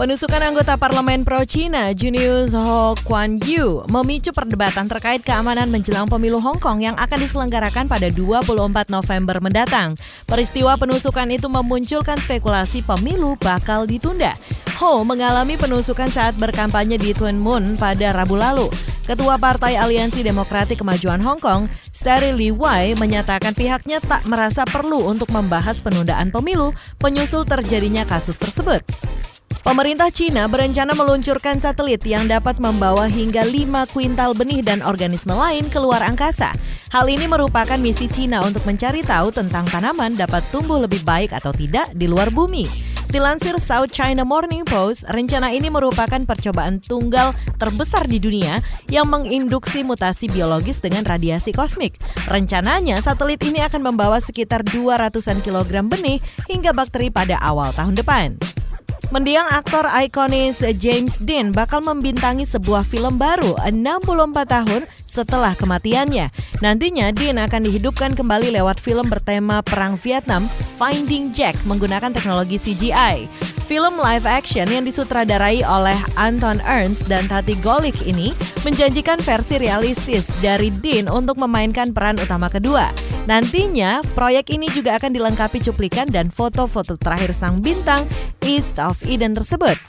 Penusukan anggota parlemen pro-China Junius Ho Kwan Yu memicu perdebatan terkait keamanan menjelang pemilu Hong Kong yang akan diselenggarakan pada 24 November mendatang. Peristiwa penusukan itu memunculkan spekulasi pemilu bakal ditunda. Ho mengalami penusukan saat berkampanye di Tuen Mun pada Rabu lalu. Ketua Partai Aliansi Demokratik Kemajuan Hong Kong, Steri Lee Wai, menyatakan pihaknya tak merasa perlu untuk membahas penundaan pemilu penyusul terjadinya kasus tersebut. Pemerintah Cina berencana meluncurkan satelit yang dapat membawa hingga 5 kuintal benih dan organisme lain keluar angkasa. Hal ini merupakan misi Cina untuk mencari tahu tentang tanaman dapat tumbuh lebih baik atau tidak di luar bumi. Dilansir South China Morning Post, rencana ini merupakan percobaan tunggal terbesar di dunia yang menginduksi mutasi biologis dengan radiasi kosmik. Rencananya, satelit ini akan membawa sekitar 200-an kilogram benih hingga bakteri pada awal tahun depan. Mendiang aktor ikonis James Dean bakal membintangi sebuah film baru 64 tahun setelah kematiannya. Nantinya Dean akan dihidupkan kembali lewat film bertema Perang Vietnam Finding Jack menggunakan teknologi CGI. Film live action yang disutradarai oleh Anton Ernst dan Tati Golik ini menjanjikan versi realistis dari Dean untuk memainkan peran utama kedua. Nantinya, proyek ini juga akan dilengkapi cuplikan dan foto-foto terakhir sang bintang East of Eden tersebut.